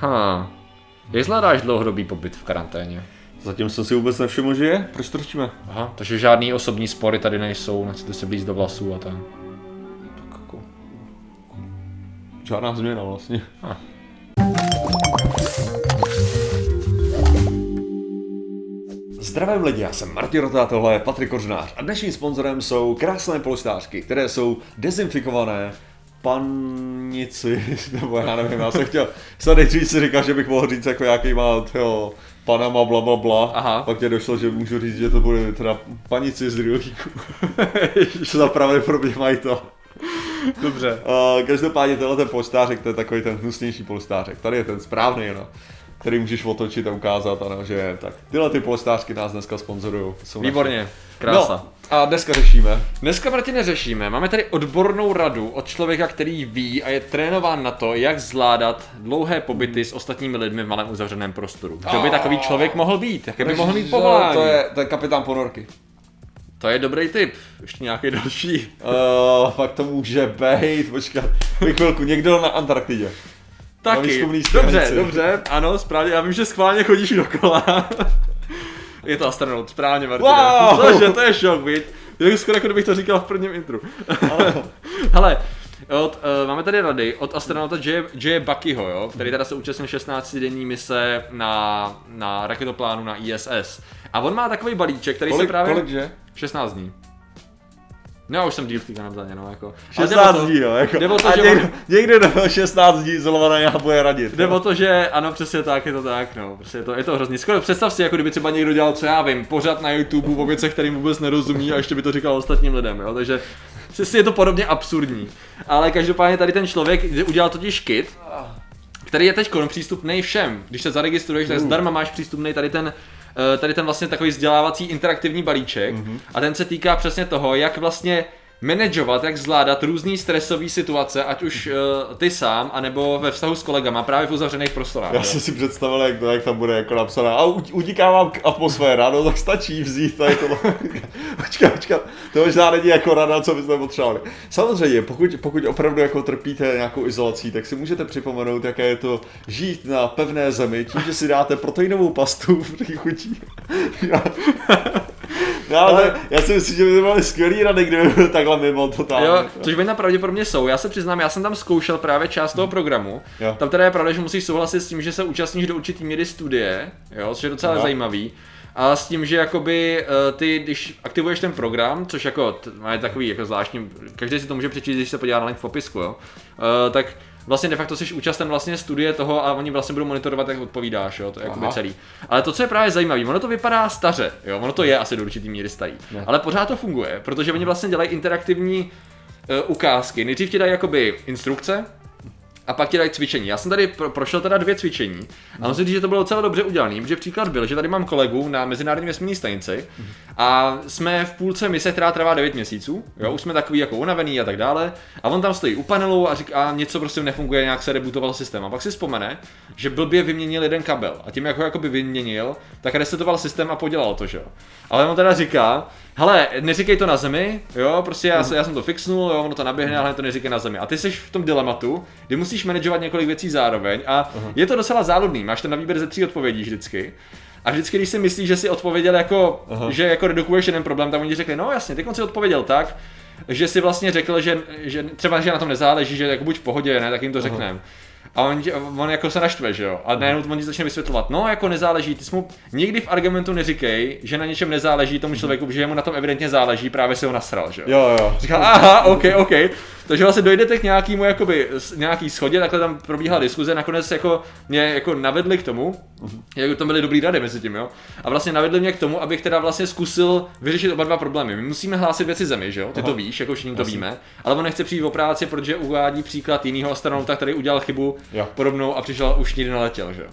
Ha. Jak zvládáš dlouhodobý pobyt v karanténě? Zatím jsem si vůbec nevšiml, že je. Proč to řečíme? Aha, takže žádný osobní spory tady nejsou, nechcete se blízt do vlasů a tak. Tak jako... Žádná změna vlastně. Ah. Zdravím lidi, já jsem Martin Rota, tohle je Patrik Kořnář a dnešním sponzorem jsou krásné polštářky, které jsou dezinfikované panici, nebo já nevím, já jsem chtěl, jsem nejdřív si říkal, že bych mohl říct jako jaký má tyjo, Panama bla bla bla, Aha. pak tě došlo, že můžu říct, že to bude teda panici z Rýlíku. že za pravděpodobně mají to. Dobře. Uh, každopádně tenhle ten polštářek, to je takový ten hnusnější polštářek. Tady je ten správný, no, který můžeš otočit a ukázat, ano, že. Tak tyhle ty polštářky nás dneska sponzorují. Jsou Výborně, naše. krása. No, a dneska řešíme. Dneska, Martine, řešíme. Máme tady odbornou radu od člověka, který ví a je trénován na to, jak zvládat dlouhé pobyty s ostatními lidmi v malém uzavřeném prostoru. Kdo by takový člověk mohl být? Jaké by mohl mít povolání? To je, to je kapitán ponorky. to je dobrý tip. Ještě nějaký další. Uh, fakt to může být, počkat, chvilku, někdo na Antarktidě. Taky. Dobře, dobře, ano, správně. Já vím, že schválně chodíš dokola. je to astronaut, správně, Martine. Wow! Cože, to je šok, viď? Je to skoro jako kdybych to říkal v prvním intru. Hele, od, uh, máme tady rady od astronauta J. J. Buckyho, jo, který teda se účastnil 16-denní mise na, na raketoplánu na ISS. A on má takový balíček, který Kolik, se právě... kolik že? 16 dní. No já už jsem díl v té kanadzaně, no jako. Ale jde o 16 to- dní, jo, jako. jde o to, a že někdo, on- někdo do 16 dní izolovaný a bude radit. Jde jo. o to, že ano, přesně tak, je to tak, no, prostě je to, je to hrozný. Skoro představ si, jako kdyby třeba někdo dělal, co já vím, pořád na YouTube o věcech, kterým vůbec nerozumí a ještě by to říkal ostatním lidem, jo, takže si si je to podobně absurdní. Ale každopádně tady ten člověk udělal totiž kit, který je teď přístupný všem. Když se zaregistruješ, tak zdarma máš přístupný tady ten tady ten vlastně takový vzdělávací interaktivní balíček a ten se týká přesně toho, jak vlastně manažovat, jak zvládat různý stresové situace, ať už uh, ty sám, anebo ve vztahu s kolegama, právě v uzavřených prostorách. Já jsem si představil, jak, to, jak tam bude jako napsané, a u- utíká vám k atmosféra, no tak stačí vzít tady to. počkat, počkat, to možná není jako rada, co byste potřebovali. Samozřejmě, pokud, pokud opravdu jako trpíte nějakou izolací, tak si můžete připomenout, jaké je to žít na pevné zemi, tím, že si dáte proteinovou pastu v chutí. No, ale já si myslím, že by to byly skvělý rady, kdyby byl takhle mimo totálně. Jo, což by pravděpodobně jsou. Já se přiznám, já jsem tam zkoušel právě část toho programu. Jo. Tam teda je pravda, že musíš souhlasit s tím, že se účastníš do určitý míry studie, jo, což je docela Jo. zajímavý. A s tím, že jakoby eh, ty, když aktivuješ ten program, což jako má takový jako zvláštní, každý si to může přečíst, když se podívá na link v popisku, jo, eh, tak vlastně de facto jsi účasten vlastně studie toho a oni vlastně budou monitorovat, jak odpovídáš, jo, to je jakoby celý. Ale to, co je právě zajímavé, ono to vypadá staře, jo, ono to je asi do určitý míry starý, Ne. ale pořád to funguje, protože oni vlastně dělají interaktivní uh, ukázky. Nejdřív ti dají jakoby instrukce, a pak ti dají cvičení. Já jsem tady pro, prošel teda dvě cvičení a musím říct, že to bylo docela dobře udělané, protože příklad byl, že tady mám kolegu na Mezinárodní vesmírné stanici a jsme v půlce mise, která trvá 9 měsíců, jo, už jsme takový jako unavený a tak dále a on tam stojí u panelu a říká, něco prostě nefunguje, nějak se rebootoval systém a pak si vzpomene, že blbě vyměnil jeden kabel a tím, jak ho jakoby vyměnil, tak resetoval systém a podělal to, že jo. Ale on teda říká, hele, neříkej to na zemi, jo, prostě já, se- já jsem to fixnul, jo, ono to naběhne, ale to neříkej na zemi. A ty jsi v tom dilematu, kdy musíš manažovat několik věcí zároveň a je to docela záludný, máš ten na výběr ze tří odpovědí vždycky. A vždycky, když si myslíš, že si odpověděl jako, Aha. že jako redukuješ jeden problém, tak oni řekli, no jasně, ty si odpověděl tak, že si vlastně řekl, že, že třeba že na tom nezáleží, že jako buď v pohodě, ne, tak jim to řekneme. A on, on jako se naštve, že jo? A najednou on ti začne vysvětlovat, no jako nezáleží, ty jsi mu nikdy v argumentu neříkej, že na něčem nezáleží tomu člověku, že mu na tom evidentně záleží, právě si ho nasral, že jo? Jo, jo. Říkal, aha, ok, ok. Takže vlastně dojdete k nějakému, jakoby, nějaký schodě, takhle tam probíhala diskuze, nakonec jako mě jako navedli k tomu, jako to byly dobrý rady mezi tím, jo. A vlastně navedli mě k tomu, abych teda vlastně zkusil vyřešit oba dva problémy. My musíme hlásit věci zemi, že jo? Ty Aha. to víš, jako všichni to Jasně. víme, ale on nechce přijít o práci, protože uvádí příklad jiného astronauta, který udělal chybu Jo. podobnou a přišel už nikdy neletěl, že jo.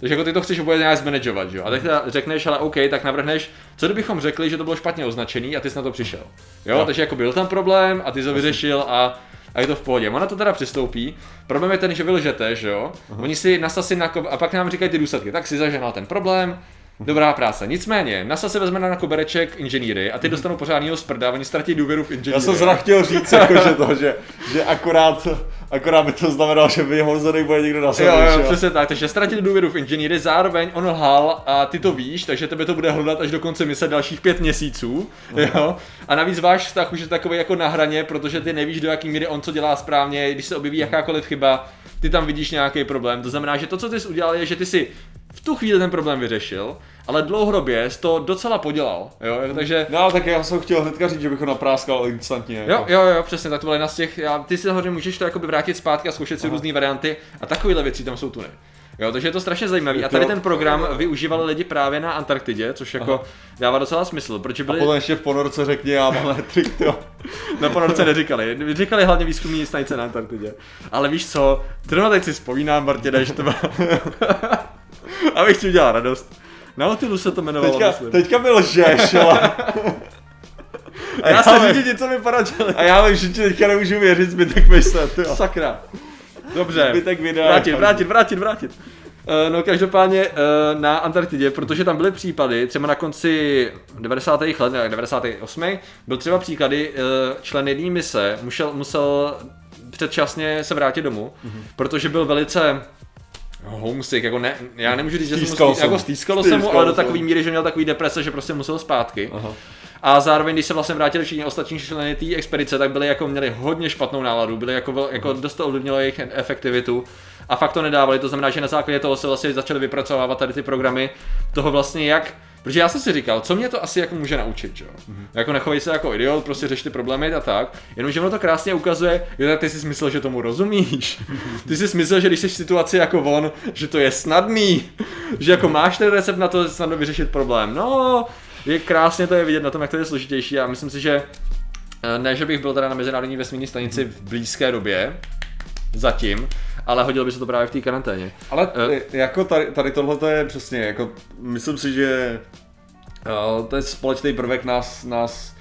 Takže jako ty to chceš oboje nějak zmanagovat, že jo. A tak teda řekneš, ale OK, tak navrhneš, co kdybychom řekli, že to bylo špatně označený a ty jsi na to přišel. Jo, Jo. takže jako byl tam problém a ty to vyřešil a a je to v pohodě. Ona to teda přistoupí. Problém je ten, že vy lžete, že jo? Oni si nasasí na a pak nám říkají ty důsledky. Tak si zaženal ten problém, Dobrá práce. Nicméně, NASA se vezme na kobereček inženýry a ty dostanou pořádného sprda, oni ztratí důvěru v inženýry. Já jsem zrovna chtěl říct, jako, že to, že, že akorát, akorát by to znamenalo, že by Honza bude někdo na Jo, jo, že přesně tak, takže ztratil důvěru v inženýry, zároveň on lhal a ty to víš, takže tebe to bude hledat až do konce mise dalších pět měsíců, jo. A navíc váš vztah už je takový jako na hraně, protože ty nevíš, do jaký míry on co dělá správně, když se objeví jakákoliv chyba, ty tam vidíš nějaký problém. To znamená, že to, co ty jsi udělal, je, že ty si v tu chvíli ten problém vyřešil, ale dlouhodobě jsi to docela podělal, jo, takže No, tak já jsem chtěl hnedka říct, že bych ho napráskal instantně. Jo, Jako. jo, jo, přesně, tak to byla jedna z těch, já, ty si hodně můžeš to jakoby vrátit zpátky a zkoušet si různé varianty a takovéhle věci tam jsou tuny. Jo, takže je to strašně zajímavý. A tady Jo. ten program využívali lidi právě na Antarktidě, což jako Aha. dává docela smysl, protože A byli, potom ještě v ponorce řekni, já mám trik, jo. na ponorce neříkali, říkali hlavně výzkumní stanice na Antarktidě. Ale víš co, zrovna teď si vzpomínám, Martina, že to bylo... Abych ti udělal radost. Nautilus se to jmenovalo, Teďka, myslím. teďka mi lžeš, ale... A já já se vím. něco mi poradili. A já vím, že ti teďka nemůžu věřit zbytek myslet, jo. Sakra. Dobře. Zbytek videa. Vrátit, vrátit, vrátit, vrátit. Eh, No každopádně eh, na Antarktidě, protože tam byly případy, třeba na konci 90. let, ne, 98. byl třeba příklady, eh, člen jedné mise musel, musel předčasně se vrátit domů, Mhm. protože byl velice homesick, jako ne, já nemůžu říct, že jsem Stýskal jako stýskalo se mu, ale do takové míry, že měl takový deprese, že prostě musel zpátky. Aha. A zároveň, když se vlastně vrátili všichni ostatní členy té expedice, tak byli jako měli hodně špatnou náladu, byli jako, jako dost to ovlivnilo jejich efektivitu a fakt to nedávali, to znamená, že na základě toho se vlastně začaly vypracovávat tady ty programy. Toho vlastně jak Protože já jsem si říkal, co mě to asi jako může naučit, že jo? Mm-hmm. Jako nechovej se jako idiot, prostě řeš ty problémy a tak. Jenomže ono to krásně ukazuje, jo, tak ty jsi myslel, že tomu rozumíš. Ty jsi myslel, že když jsi v situaci jako on, že to je snadný, že jako máš ten recept na to snadno vyřešit problém. No, je krásně to je vidět na tom, jak to je složitější a myslím si, že eh, ne, že bych byl teda na Mezinárodní vesmírné stanici v blízké době, zatím, ale hodilo by se to právě v té karanténě. Ale Eh. e, jako tady, tady tohle to je přesně, jako myslím si, že uh, to je společný prvek nás, nás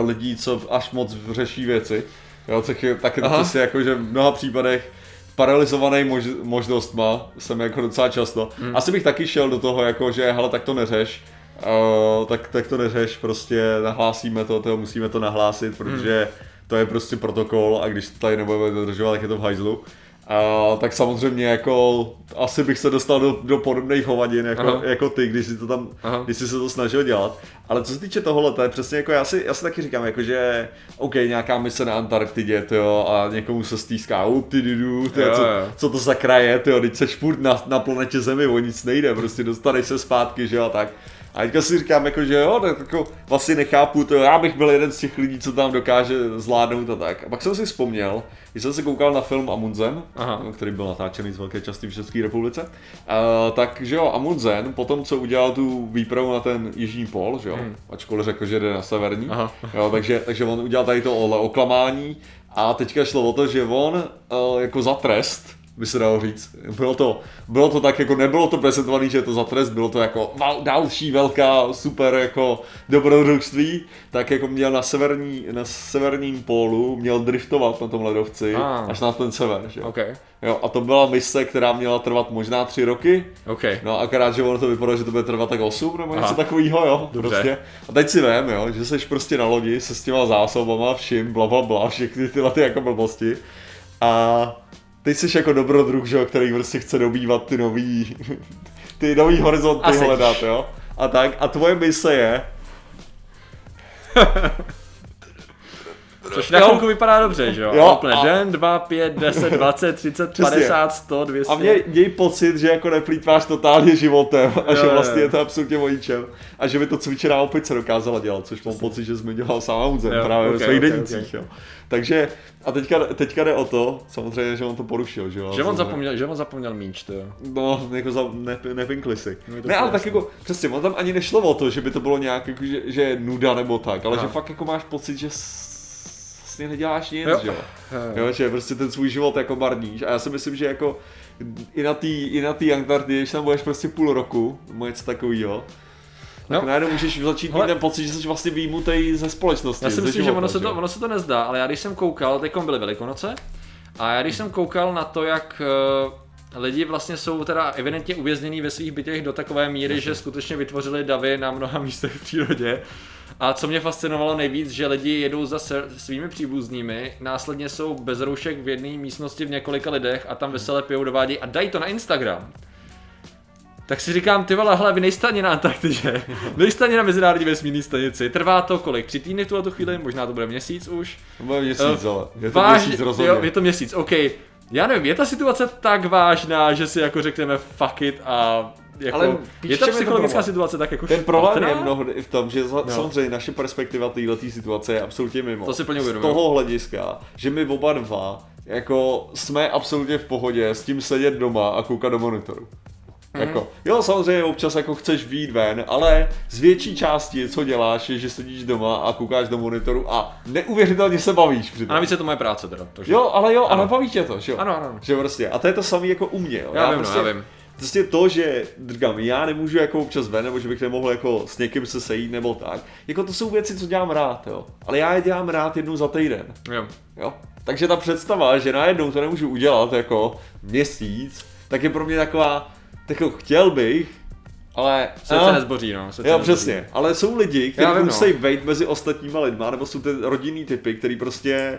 uh, lidí, co až moc řeší věci. Jo, tak, je- tak to přesně jako, že v mnoha případech paralizovaný mož, možnostma jsem jako docela často. Hmm. Asi bych taky šel do toho, jako, že hele, tak to neřeš, uh, tak, tak to neřeš, prostě nahlásíme to, to musíme to nahlásit, protože to je prostě protokol a když to tady nebudeme dodržovat, tak je to v hajzlu. A, tak samozřejmě jako asi bych se dostal do, do podobných hovadin jako, Aha. jako ty, když si to tam, Aha. když jsi se to snažil dělat. Ale co se týče tohohle, to je přesně jako já si, já si taky říkám, jako že OK, nějaká mise na Antarktidě, tyjo, a někomu se stýská, up ty dudu, tyjo, Jo, co, jo. co, to za kraje, tyjo, teď seš furt na, na planetě Zemi, o nic nejde, prostě dostaneš se zpátky, že jo, a tak. A teďka si říkám, jako, že jo, tak jako vlastně nechápu to, já bych byl jeden z těch lidí, co tam dokáže zvládnout a tak. A pak jsem si vzpomněl, když jsem se koukal na film Amundsen, Aha. který byl natáčený z velké části v České republice, uh, tak že jo, Amundsen, potom co udělal tu výpravu na ten jižní pol, že jo, Hmm. ačkoliv řekl, že jde na severní, Aha. jo, takže, takže on udělal tady to oklamání a teďka šlo o to, že on uh, jako za trest, by se dalo říct. Bylo to, bylo to tak, jako nebylo to prezentované, že je to za trest, bylo to jako další velká, super jako dobrodružství, tak jako měl na, severní, na severním pólu, měl driftovat na tom ledovci Ah. až na ten sever, že jo. OK, jo. A to byla mise, která měla trvat možná tři roky, OK. No akorát, že ono to vypadalo, že to bude trvat tak 8 nebo něco Aha. takového, jo. Dobře. Prostě. A teď si vím, jo, že jsi prostě na lodi se s těma zásobama, vším, bla, bla, bla, všechny tyhle ty jako blbosti. A teď jsi jako dobrodruh, že jo, který prostě chce dobývat ty nový, ty nový horizonty Asi. hledat, jo. A tak, a tvoje mise je, Což na chvilku vypadá dobře, že jo? Jo, úplně a- den, dva, pět, deset, dvacet, třicet, padesát, sto, dvěstě. a mě, měj pocit, že jako neplýtváš totálně životem a Jo, že vlastně jo. je to absolutně o ničem. A že by to cvičená opice dokázala dělat, což mám pocit, že zmiňoval sám Amundsen Jo, právě ok, ve svých ok, denících. ok. Jo. Takže a teďka, teďka jde o to, samozřejmě, že on to porušil, že jo. Že on zapomněl, že on zapomněl míč, to jo. No, jako za, ne, nepinkli si. No, Ne, ale tak jako, přesně, on tam ani nešlo o to, že by to bylo nějak, jako, že, že je nuda nebo tak, ale Aha. že fakt jako máš pocit, že vlastně neděláš nic, Jo. že jo. Jo, že prostě ten svůj život jako marníš a já si myslím, že jako i na té i na té Antarktidě, když tam budeš prostě půl roku, nebo něco takového, tak No. najednou můžeš začít mít ten pocit, že jsi vlastně výjimutý ze společnosti. Já si myslím, že života, ono se, to, jo. ono se to nezdá, ale já když jsem koukal, teď byly Velikonoce, a já když jsem koukal na to, jak, eh, lidi vlastně jsou teda evidentně uvěznění ve svých bytech do takové míry, že skutečně vytvořili davy na mnoha místech v přírodě. A co mě fascinovalo nejvíc, že lidi jedou za svými příbuznými, následně jsou bez roušek v jedné místnosti v několika lidech a tam veselé pijou dovádějí a dají to na Instagram. Tak si říkám, ty vole, hele, vy nejste ani na Antarktidě, nejste ani na Mezinárodní vesmírné stanici, trvá to kolik, tři týdny v tuhle tu chvíli, možná to bude měsíc už. To bude měsíc, Eh, ale je to Váž- měsíc rozhodně. Jo, je to měsíc, OK. Já nevím, je ta situace tak vážná, že si jako řekneme fuck it a jako, Ale je ta psychologická situace tak jako Ten problém je mnohdy i v tom, že za, samozřejmě naše perspektiva této situace je absolutně mimo. To si plně Z uvědomuji. toho hlediska, že my oba dva jako jsme absolutně v pohodě s tím sedět doma a koukat do monitoru. Mhm. Jako, jo, samozřejmě občas jako chceš výjít ven, ale z větší části, co děláš, je, že sedíš doma a koukáš do monitoru a neuvěřitelně se bavíš při A navíc je to moje práce teda. Takže... Jo, ale jo, ale Ano. baví tě to, že jo? Ano, ano. Že prostě, a to je to samé jako u mě, jo? Já, vím, prostě, no, já vím. Prostě to, že říkám, já nemůžu jako občas ven, nebo že bych nemohl jako s někým se sejít nebo tak, jako to jsou věci, co dělám rád, jo. Ale já je dělám rád jednou za týden, Jo. jo. Takže ta představa, že najednou to nemůžu udělat jako měsíc, tak je pro mě taková, tak jako chtěl bych, ale... Srdce a- nezboří, no. Srdce Jo, nezboří. přesně. Ale jsou lidi, kteří vím, no. musí vejít mezi ostatníma lidma, nebo jsou ty rodinný typy, který prostě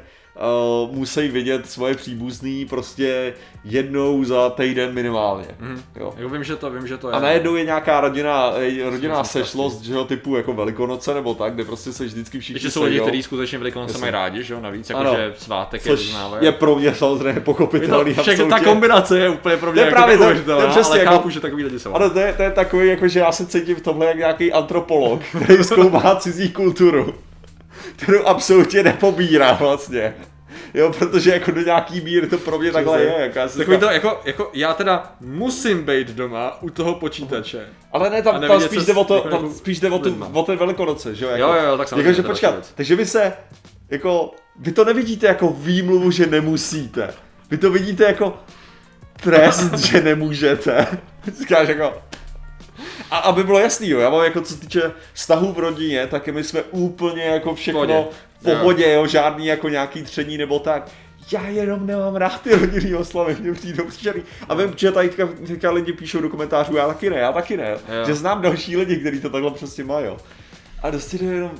uh, musí vidět svoje příbuzný prostě jednou za týden minimálně. Mhm. Jo. Jako vím, že to, vím, že to je. A najednou je nějaká rodina, eh, rodinná Jsou sešlost, že jo, typu jako velikonoce nebo tak, kde prostě se vždycky všichni Ještě jsou lidi, kteří skutečně Velikonoce Jasně. mají rádi, že jo, navíc, jakože svátek je Což uznávají. je pro mě samozřejmě Je to, ta kombinace je úplně pro mě je jako právě to- to je přesně ale jako- chápu, že takový lidi jsou. Ano, to je, to je takový, jako, že já se cítím v tomhle jak nějaký antropolog, který zkoumá cizí kulturu, kterou absolutně nepobírá vlastně. Jo, protože jako do nějaký míry to pro mě takhle je. Jako já Takový to, jako, jako, já teda musím být doma u toho počítače. ale ne, tam, tam spíš jde o to, jako- tam spíš jde o, tu, o ten velikonoce, že jo? Jako, Jo, jo, tak samozřejmě, je počkat, takže vy se, jako, vy to nevidíte jako výmluvu, že nemusíte. Vy to vidíte jako trest, že nemůžete. Říkáš jako, a aby bylo jasný, jo, já mám jako co se týče vztahů v rodině, tak my jsme úplně jako všechno v pohodě, jo, žádný jako nějaký tření nebo tak. Já jenom nemám rád ty rodinný oslavy, mě přijdou příšerný. A vím, že tady teďka, teďka lidi píšou do komentářů, já taky ne, já taky ne. Jo. Že znám další lidi, kteří to takhle prostě mají. A jde jenom,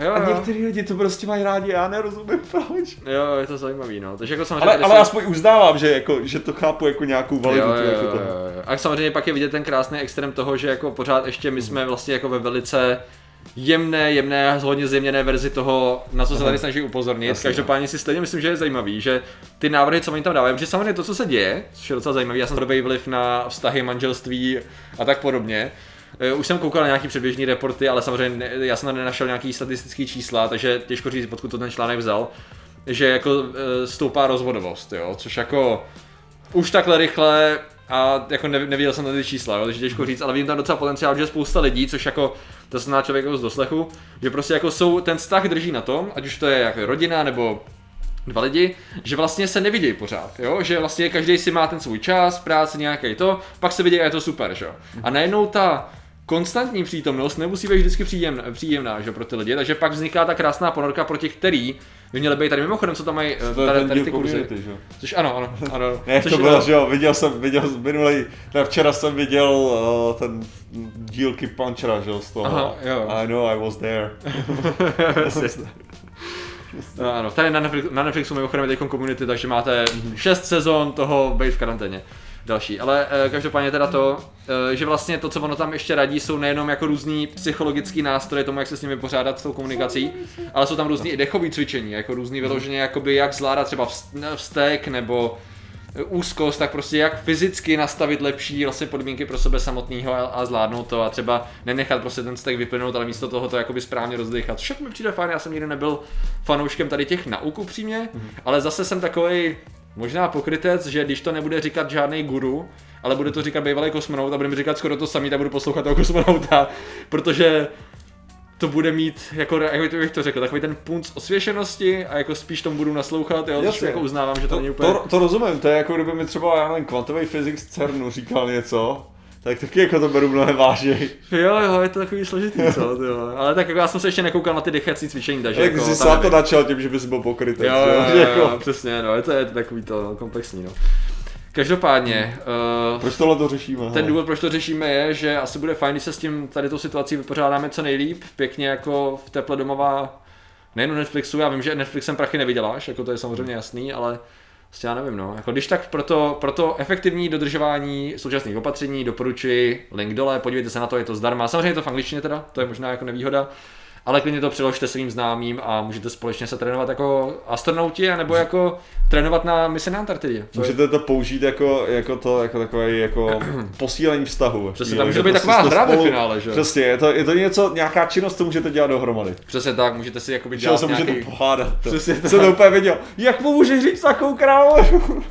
Jo, a některý lidi to prostě mají rádi, já nerozumím proč. Jo, je to zajímavý, no. Takže jako samozřejmě... Ale, ale jsou- aspoň uznávám, že, jako, že to chápu jako nějakou validitu. Jo, jo, jako jo, toho. jo, jo. A samozřejmě pak je vidět ten krásný extrém toho, že jako pořád ještě my jsme vlastně jako ve velice jemné, jemné, hodně zjemněné verzi toho, na co se tady snaží upozornit. Jasně, no. Každopádně si stejně myslím, že je zajímavý, že ty návrhy, co oni tam dávají, protože samozřejmě to, co se děje, což je docela zajímavý, já jsem dobrý vliv na vztahy, manželství a tak podobně. Eh, Už jsem koukal na nějaký předběžný reporty, ale samozřejmě ne, já jsem nenašel nějaký statistický čísla, takže těžko říct, odkud to ten článek vzal, že jako eh, stoupá rozvodovost, jo, což jako už takhle rychle a jako ne, neviděl jsem tady čísla, jo, takže těžko říct, ale vidím tam docela potenciál, že spousta lidí, což jako to zná člověk jako z doslechu, že prostě jako jsou, ten vztah drží na tom, ať už to je jako rodina nebo dva lidi, že vlastně se nevidějí pořád, jo? že vlastně každý si má ten svůj čas, práci nějaký to, pak se vidějí a je to super, že? jo. A najednou ta konstantní přítomnost nemusí být vždycky příjemná, příjemná že, pro ty lidi, takže pak vzniká ta krásná ponorka, pro těch, který by měli být tady mimochodem, co tam mají tady, tady ty kurzy. že. Což ano, ano, ano. Ne, což, to bylo, že jo, viděl jsem, viděl jsem minulý, ne, včera jsem viděl uh, ten díl Kip Punchera, že jo, z toho. Aha, jo. I know I was there. No, ano, tady na, Netflix, na Netflixu mimochodem je teď community, takže máte 6 sezon toho být v karanténě. Další, ale e, každopádně teda to, e, že vlastně to, co ono tam ještě radí, jsou nejenom jako různý psychologický nástroje tomu, jak se s nimi pořádat s tou komunikací, ale jsou tam různý i dechové cvičení, jako různý vyloženě, jakoby jak zvládat třeba vztek nebo úzkost, tak prostě jak fyzicky nastavit lepší vlastně podmínky pro sebe samotného a, a zvládnout to a třeba nenechat prostě ten stek vyplynout, ale místo toho to jakoby správně rozdechat. Což jako mi přijde fajn, já jsem nikdy nebyl fanouškem tady těch nauk upřímně, ale zase jsem takový možná pokrytec, že když to nebude říkat žádný guru, ale bude to říkat bývalý kosmonaut a bude mi říkat skoro to samý, tak budu poslouchat toho kosmonauta, protože to bude mít, jako, jak bych to řekl, takový ten punc osvěšenosti a jako spíš tomu budu naslouchat, jo, Jasně. jako uznávám, že to, To, není úplně... to, to rozumím, to je jako kdyby mi třeba, já nevím, kvantový fyzik z CERNu říkal něco, tak taky jako to beru mnohem vážněji. Jo, jo, je to takový složitý, co, jo. Ale tak jako já jsem se ještě nekoukal na ty dechací cvičení, takže Jak jako, jsi sám to načal tím, že bys byl pokrytec. Jo, jo, že jo, jako- jo, přesně, no, je to, je to takový to no, komplexní, no. Každopádně, uh, Proč tohle to řešíme? ten důvod, proč to řešíme, je, že asi bude fajn, když se s tím tady tou situací vypořádáme co nejlíp, pěkně jako v teple domova, nejen u Netflixu, já vím, že Netflixem prachy nevyděláš, jako to je samozřejmě jasný, ale já nevím, no. Jako když tak pro to, pro to efektivní dodržování současných opatření doporučuji link dole, podívejte se na to, je to zdarma. Samozřejmě je to v angličtině teda, to je možná jako nevýhoda, ale klidně to přiložte svým známým a můžete společně se trénovat jako astronauti, nebo jako trénovat na misi na Antarktidě. Můžete to použít jako, jako to, jako takové jako posílení vztahu. Přesně, tam může že být prostě taková hra ve finále, že? Přesně, je to, je to něco, nějaká činnost, co můžete dělat dohromady. Přesně tak, můžete si jakoby dělat se můžete nějaký... pohádat. To. Přesně tak. Jsem to úplně viděl. Jak mu může říct takovou krávu?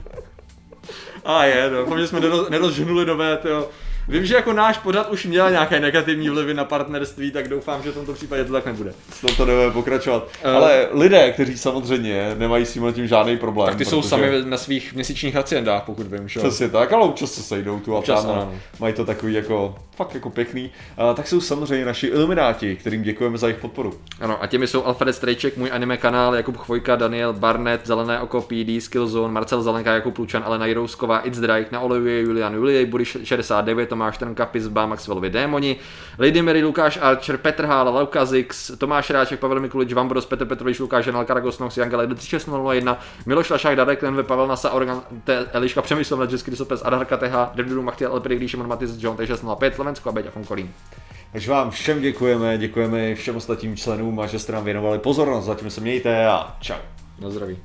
A je, no, po jsme neroz, nerozžhnuli nové, jo. Vím, že jako náš pořad už měl nějaké negativní vlivy na partnerství, tak doufám, že v tomto případě to tak nebude. S tom to jdeme pokračovat. Eh. Ale lidé, kteří samozřejmě nemají s tím žádný problém. Tak ty jsou protože- sami na svých měsíčních haciendách, pokud vím, že? Přesně tak, ale občas se sejdou tu a Občas tam mají to takový jako, fakt jako pěkný. A, tak jsou samozřejmě naši ilumináti, kterým děkujeme za jejich podporu. Ano, a těmi jsou Alfred Strejček, můj anime kanál, Jakub Chvojka, Daniel Barnett, Zelené oko, PD, Skillzone, Marcel Zelenka, Jakub Lučan, Alena Jirousková, It's Drake, na Olivie, Julian Julie, Budy 69, Tomáš Trnka, Pizba, Maxwellovi Démoni, Lady Mary, Lukáš Archer, Petr Hála, Luka Zix, Tomáš Ráček, Pavel Mikulič, Vambros, Petr Petrovič, Lukáš Ženal, Karagos, Nox, Jan Galej, 36001, Miloš Lašák, Darek Lenve, Pavel Nasa, Organ, T, Eliška Přemysl, Ledžesky, Dysopes, Adarka Teha, Devdudu, Machtiel, Elpedy, Gríši, Matis, John, T605, Slovensko a Beďa Fonkolín. Takže vám všem děkujeme, děkujeme i všem ostatním členům a že jste nám věnovali pozornost. Zatím se mějte a čau. Na zdraví.